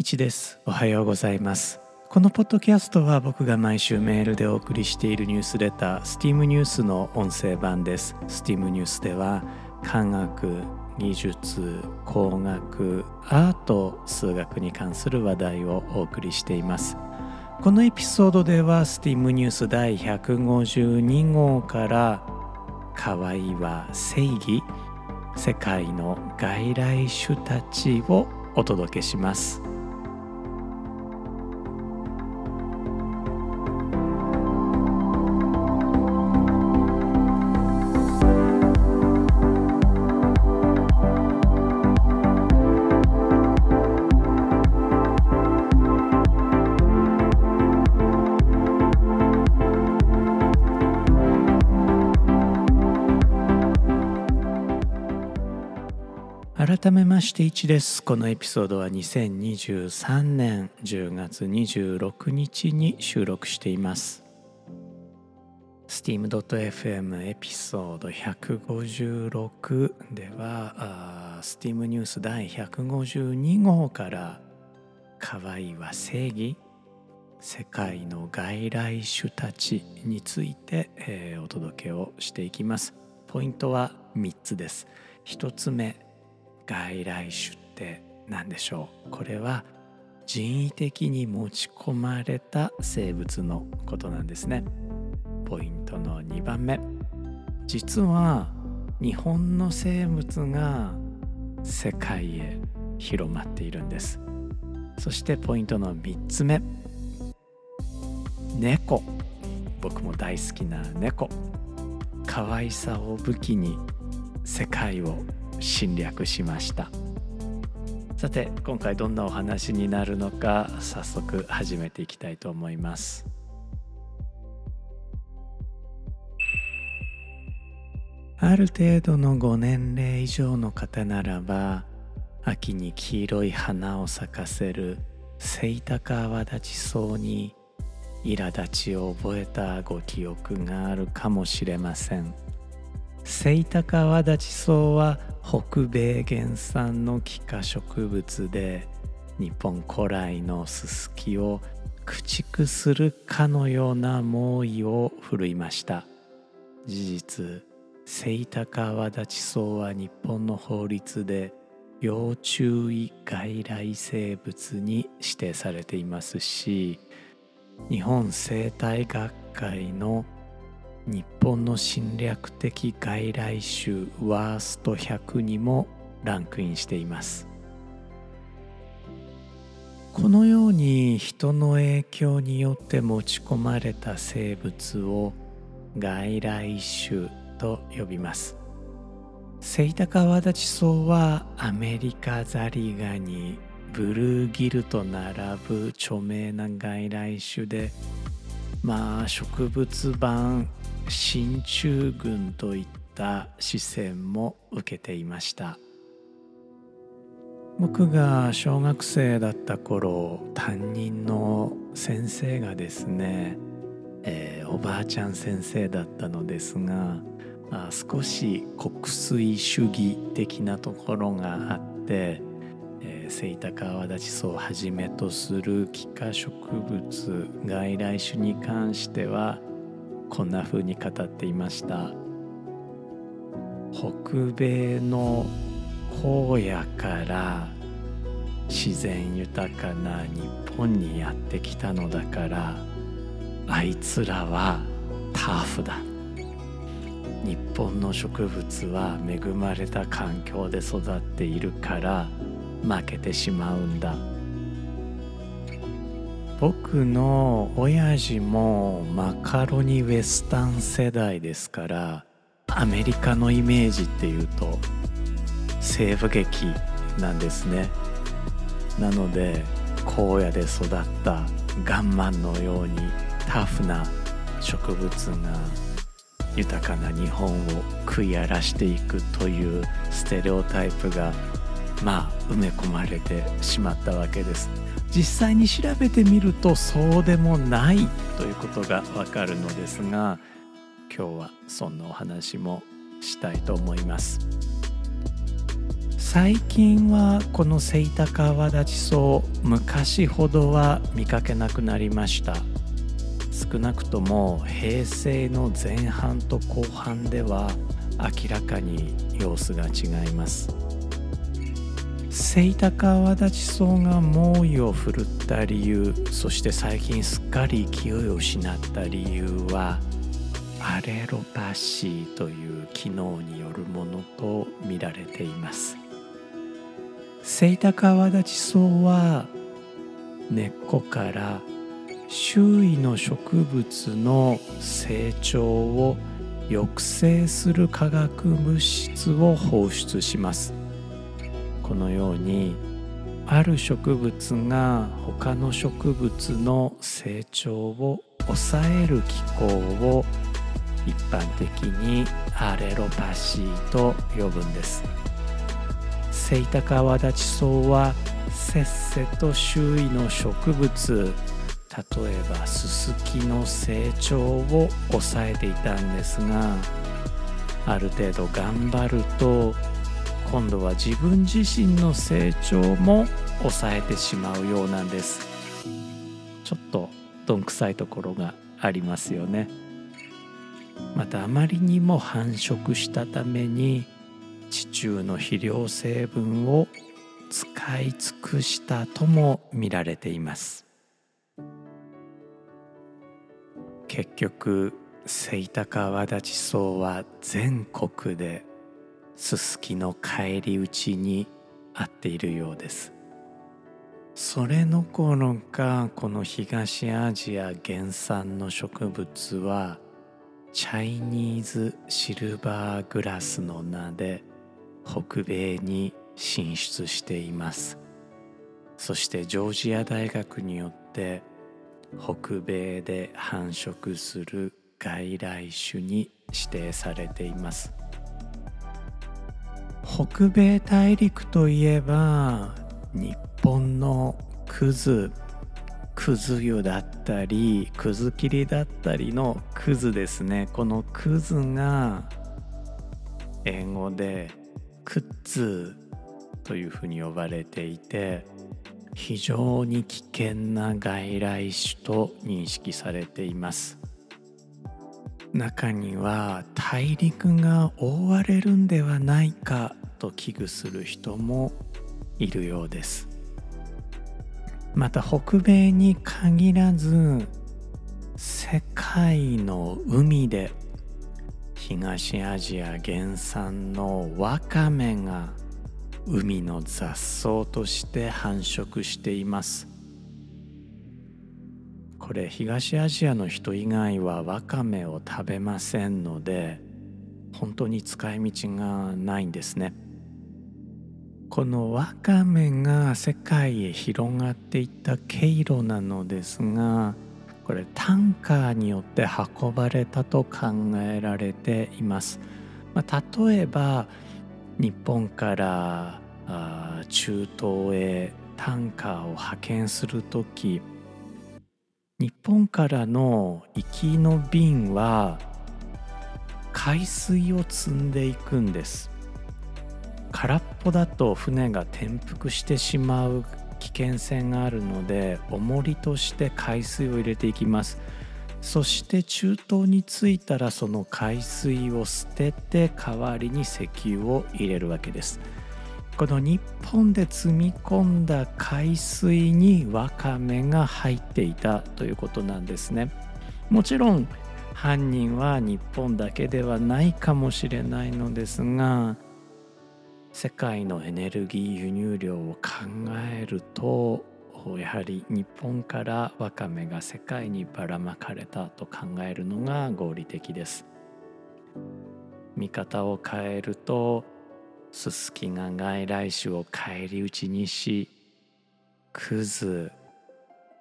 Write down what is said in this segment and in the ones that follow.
一です。おはようございます。このポッドキャストは僕が毎週メールでお送りしているニュースレター STEAM ニュースの音声版です。STEAM ニュースでは科学技術工学アート数学に関する話題をお送りしています。このエピソードでは STEAM ニュース第152号から「可愛いは正義世界の外来種たち」をお届けします。改めまして1です。このエピソードは2023年10月26日に収録しています。steam.fm エピソード156では Steam ニュース第152号から「可愛いは正義世界の外来種たち」について、えー、お届けをしていきます。ポイントは3つです。1つ目外来種って何でしょう？これは人為的に持ち込まれた生物のことなんですね。ポイントの2番目。実は日本の生物が世界へ広まっているんです。そしてポイントの3つ目。猫。僕も大好きな猫。可愛さを武器に世界を侵略しましたさて今回どんなお話になるのか早速始めていきたいと思いますある程度のご年齢以上の方ならば秋に黄色い花を咲かせるセイタカアワダチソウに苛立ちを覚えたご記憶があるかもしれません。セイタカワダチソウは北米原産の気化植物で日本古来のススキを駆逐するかのような猛威を振るいました。事実セイタカワダチソウは日本の法律で要注意外来生物に指定されていますし日本生態学会の日本の侵略的外来種ワースト100にもランクインしています。このように人の影響によって持ち込まれた生物を外来種と呼びます。セイタカワダチソウはアメリカザリガニブルーギルと並ぶ著名な外来種でまあ植物版進駐軍といった視線も受けていました。僕が小学生だった頃担任の先生がですね、えー、おばあちゃん先生だったのですがあ少し国粋主義的なところがあってセイタカワダチソウをはじめとする気化植物外来種に関してはこんな風に語っていました。北米の荒野から自然豊かな日本にやってきたのだからあいつらはターフだ。日本の植物は恵まれた環境で育っているから負けてしまうんだ。僕の親父もマカロニウエスタン世代ですからアメリカのイメージっていうと西部劇なんですね。なので荒野で育ったガンマンのようにタフな植物が豊かな日本を食い荒らしていくというステレオタイプがまあ埋め込まれてしまったわけです。実際に調べてみるとそうでもないということがわかるのですが今日はそんなお話もしたいと思います。最近はこのセイタカアワダチソウ昔ほどは見かけなくなりました。少なくとも平成の前半と後半では明らかに様子が違います。セイタカアワダチソウが猛威を振るった理由そして最近すっかり勢いを失った理由はアレロパシーという機能によるものと見られています。セイタカアワダチソウは根っこから周囲の植物の成長を抑制する化学物質を放出します。このようにある植物が他の植物の成長を抑える機構を一般的にアレロパシーと呼ぶんです。セイタカアワダチソウはせっせと周囲の植物例えばススキの成長を抑えていたんですがある程度頑張ると今度は自分自身の成長も抑えてしまうようなんです。ちょっとどんくさいところがありますよね。またあまりにも繁殖したために地中の肥料成分を使い尽くしたとも見られています。結局セイタカワダチソウは全国でススキの返り討ちにあっているようです。それの頃かこの東アジア原産の植物はチャイニーズシルバーグラスの名で北米に進出しています。そしてジョージア大学によって北米で繁殖する外来種に指定されています。北米大陸といえば日本のクズクズ湯だったりクズ切りだったりのクズですね。このクズが英語でクッズというふうに呼ばれていて非常に危険な外来種と認識されています。中には大陸が覆われるんではないかと危惧する人もいるようです。また北米に限らず世界の海で東アジア原産のワカメが海の雑草として繁殖しています。これ東アジアの人以外はワカメを食べませんので本当に使い道がないんですね。このワカメが世界へ広がっていった経路なのですがこれタンカーによって運ばれたと考えられています、まあ、例えば日本から中東へタンカーを派遣する時日本からの行きの便は海水を積んでいくんです。空っぽだと船が転覆してしまう危険性があるので重りとして海水を入れていきます。そして中東に着いたらその海水を捨てて代わりに石油を入れるわけです。この日本で積み込んだ海水にワカメが入っていたということなんですね。もちろん犯人は日本だけではないかもしれないのですが世界のエネルギー輸入量を考えるとやはり日本からワカメが世界にばらまかれたと考えるのが合理的です。見方を変えるとススキが外来種を返り討ちにしクズ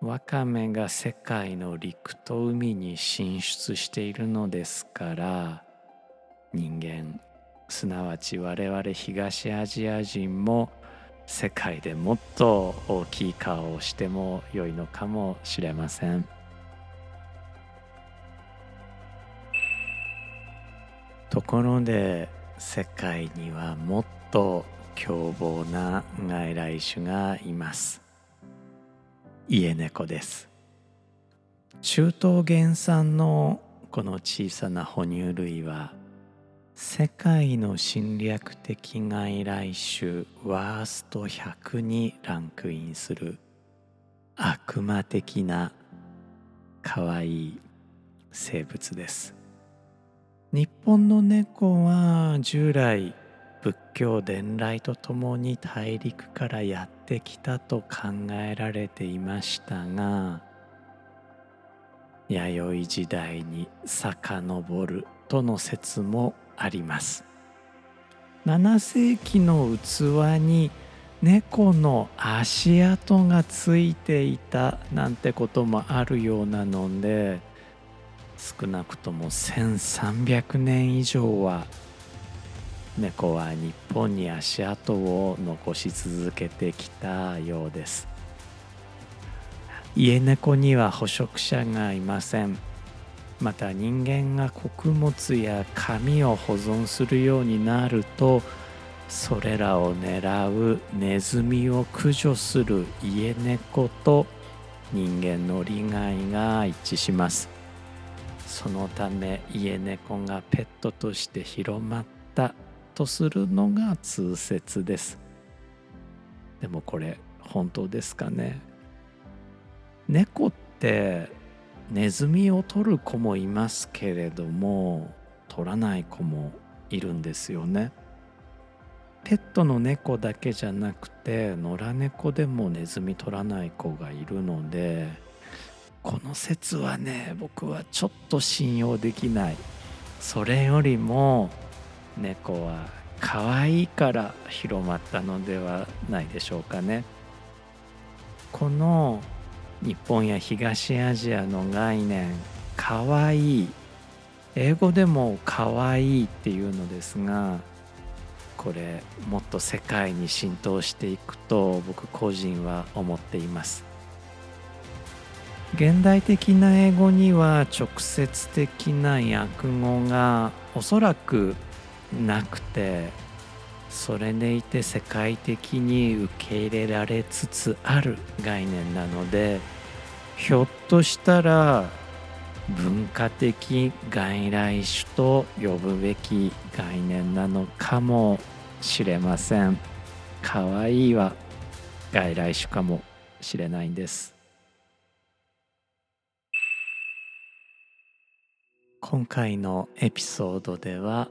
ワカメが世界の陸と海に進出しているのですから人間すなわち我々東アジア人も世界でもっと大きい顔をしても良いのかもしれません。ところで世界にはもっと凶暴な外来種がいます。家猫です。中東原産のこの小さな哺乳類は世界の侵略的外来種ワースト100にランクインする悪魔的な可愛い生物です。日本の猫は従来仏教伝来とともに大陸からやってきたと考えられていましたが弥生時代に遡るとの説もあります。7世紀の器に猫の足跡がついていたなんてこともあるようなので少なくとも1300年以上は猫は日本に足跡を残し続けてきたようです。家猫には捕食者がいません。また人間が穀物や紙を保存するようになるとそれらを狙うネズミを駆除する家猫と人間の利害が一致します。そのため家猫がペットとして広まったとするのが通説です。でもこれ本当ですかね。猫ってネズミを取る子もいますけれども取らない子もいるんですよね。ペットの猫だけじゃなくて野良猫でもネズミ取らない子がいるのでこの説はね僕はちょっと信用できない。それよりも猫は可愛いから広まったのではないでしょうかね。この日本や東アジアの概念可愛い。い英語でも可愛いっていうのですがこれもっと世界に浸透していくと僕個人は思っています。現代的な英語には直接的な訳語がおそらくなくてそれでいて世界的に受け入れられつつある概念なのでひょっとしたら文化的外来種と呼ぶべき概念なのかもしれません。かわいいは外来種かもしれないんです。今回のエピソードでは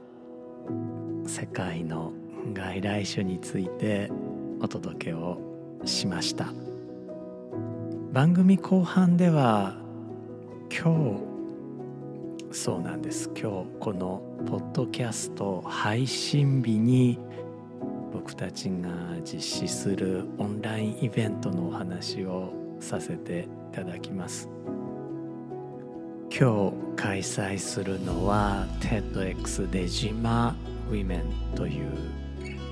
世界の外来種についてお届けをしました。番組後半では今日そうなんです。今日このポッドキャスト配信日に僕たちが実施するオンラインイベントのお話をさせていただきます。今日開催するのは TEDx 出島 Women という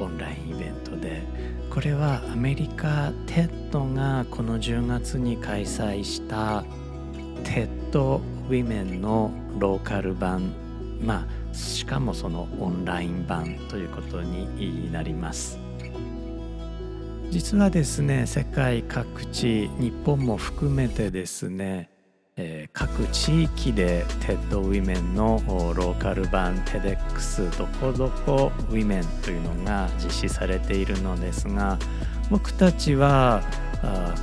オンラインイベントでこれはアメリカ TED がこの10月に開催した TED Women のローカル版まあしかもそのオンライン版ということになります。実はですね世界各地日本も含めてですね、各地域で TED ウィメンのローカル版 TEDx どこどこウィメンというのが実施されているのですが僕たちは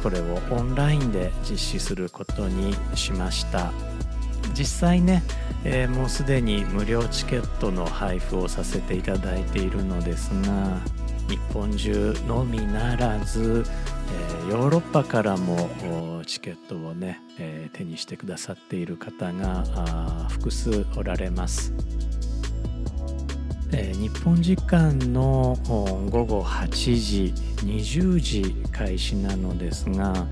これをオンラインで実施することにしました。実際ね、え、もうすでに無料チケットの配布をさせていただいているのですが日本中のみならず、えー、ヨーロッパからもチケットをね、えー、手にしてくださっている方が複数おられます。えー、日本時間の午後8時20時開始なのですが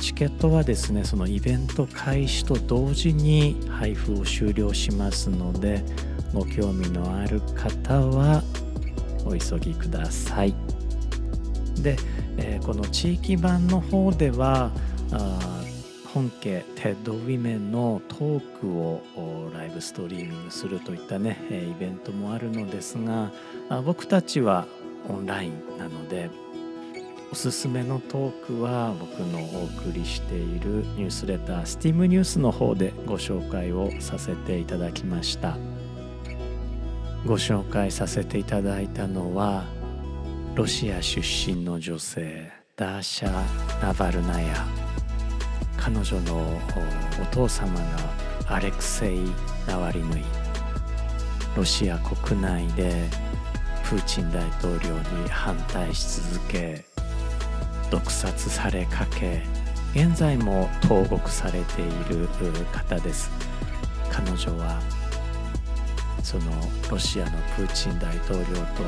チケットはですねそのイベント開始と同時に配布を終了しますのでご興味のある方はお急ぎください。で、えー、この地域版の方では本家 TED Women のトークをライブストリーミングするといったねイベントもあるのですが僕たちはオンラインなのでおすすめのトークは僕のお送りしているニュースレター STEAM ニュースの方でご紹介をさせていただきました。ご紹介させていただいたのはロシア出身の女性ダーシャ・ナバルナヤ。彼女のお父様がアレクセイ・ナワリヌイ。ロシア国内でプーチン大統領に反対し続け毒殺されかけ現在も投獄されている方です。彼女はそのロシアのプーチン大統領と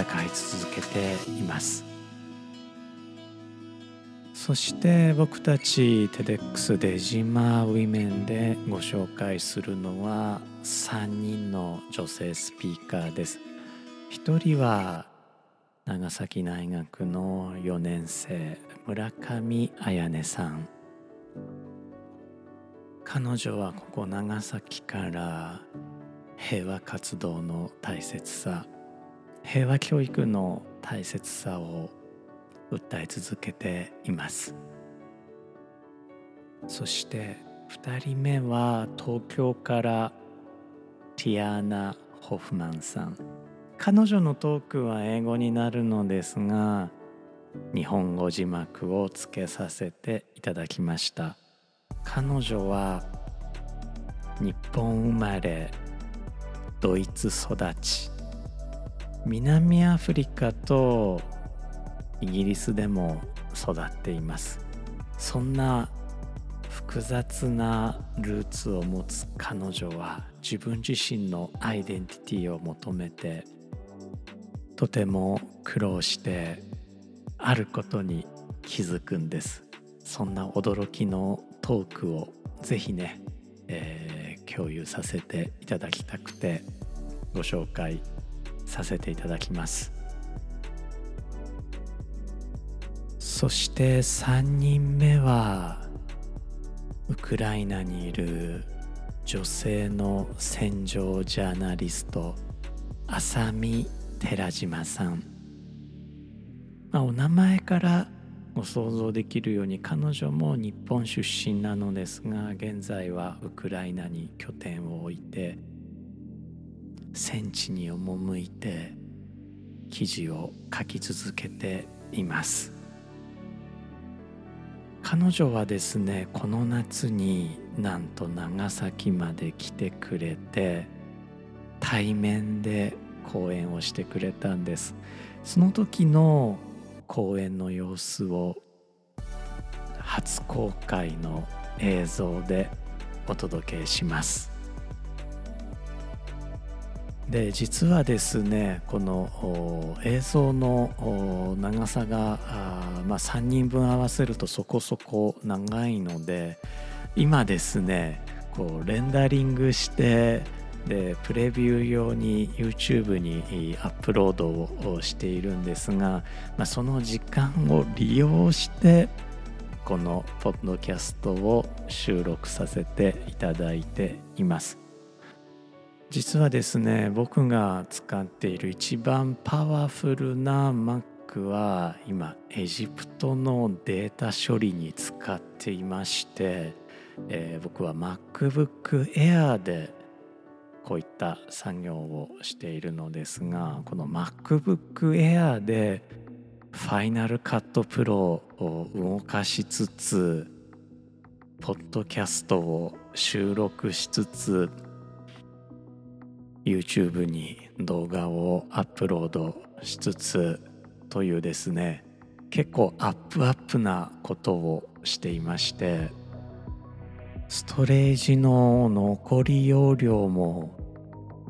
戦い続けています。そして僕たちテデックスデジマウィメンでご紹介するのは3人の女性スピーカーです。一人は長崎大学の4年生村上彩音さん。彼女はここ長崎から平和活動の大切さ平和教育の大切さを訴え続けています。そして2人目は東京からティアーナ・ホフマンさん。彼女のトークは英語になるのですが日本語字幕をつけさせていただきました。彼女は日本生まれドイツ育ち。南アフリカとイギリスでも育っています。そんな複雑なルーツを持つ彼女は自分自身のアイデンティティを求めてとても苦労してあることに気づくんです。そんな驚きのトークをぜひね、えー、共有させていただきたくてご紹介させていただきます。そして3人目はウクライナにいる女性の戦場ジャーナリスト浅見寺島さん、まあ、お名前からご想像できるように彼女も日本出身なのですが現在はウクライナに拠点を置いて戦地に赴いて記事を書き続けています。彼女はですねこの夏になんと長崎まで来てくれて対面で講演をしてくれたんです。その時の講演の様子を初公開の映像でお届けします。で実はですねこの映像の長さがまあ、3人分合わせるとそこそこ長いので今ですねこうレンダリングしてでプレビュー用に YouTube にアップロードをしているんですが、まあ、その時間を利用してこのポッドキャストを収録させていただいています。実はですね僕が使っている一番パワフルな Mac は今エジプトのデータ処理に使っていまして、えー、僕は MacBook Air でこういった作業をしているのですがこの MacBook Air で Final Cut Pro を動かしつつポッドキャストを収録しつつ YouTube に動画をアップロードしつつというですね結構アップアップなことをしていましてストレージの残り容量も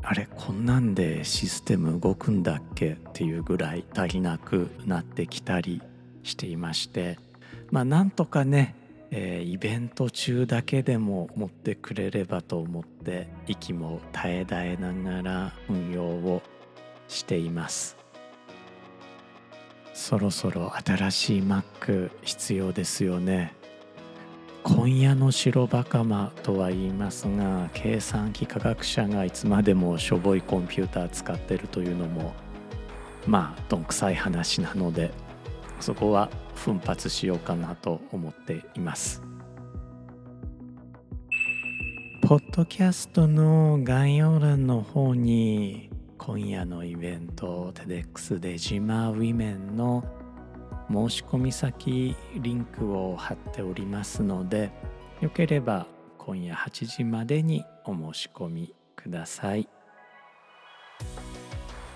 あれこんなんでシステム動くんだっけっていうぐらい足りなくなってきたりしていましてまあなんとかね、えー、イベント中だけでも持ってくれればと思って息も絶え絶えながら運用をしています。そろそろ新しい Mac 必要ですよね。今夜の白バカマとは言いますが計算機科学者がいつまでもしょぼいコンピューター使ってるというのもまあどんくさい話なのでそこは奮発しようかなと思っています。ポッドキャストの概要欄の方に今夜のイベント TEDx で島ウィメンの申し込み先リンクを貼っておりますのでよければ今夜8時までにお申し込みください。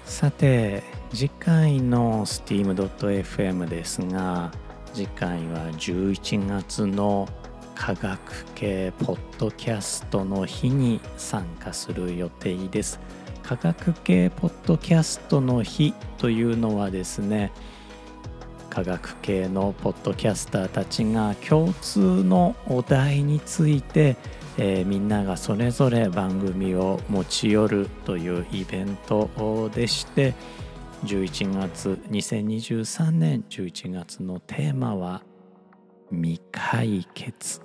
さて次回の steam.fm ですが次回は11月の科学系ポッドキャストの日に参加する予定です。科学系ポッドキャストの日というのはですね科学系のポッドキャスターたちが共通のお題について、えー、みんながそれぞれ番組を持ち寄るというイベントでして11月2023年11月のテーマは未解決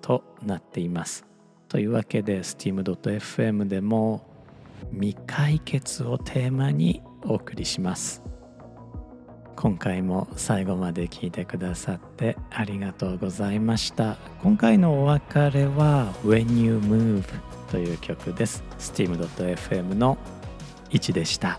となっています。というわけで steam.fm でも未解決をテーマにお送りします。今回も最後まで聞いてくださってありがとうございました。今回のお別れは When You Move という曲です。Steam.fm の1でした。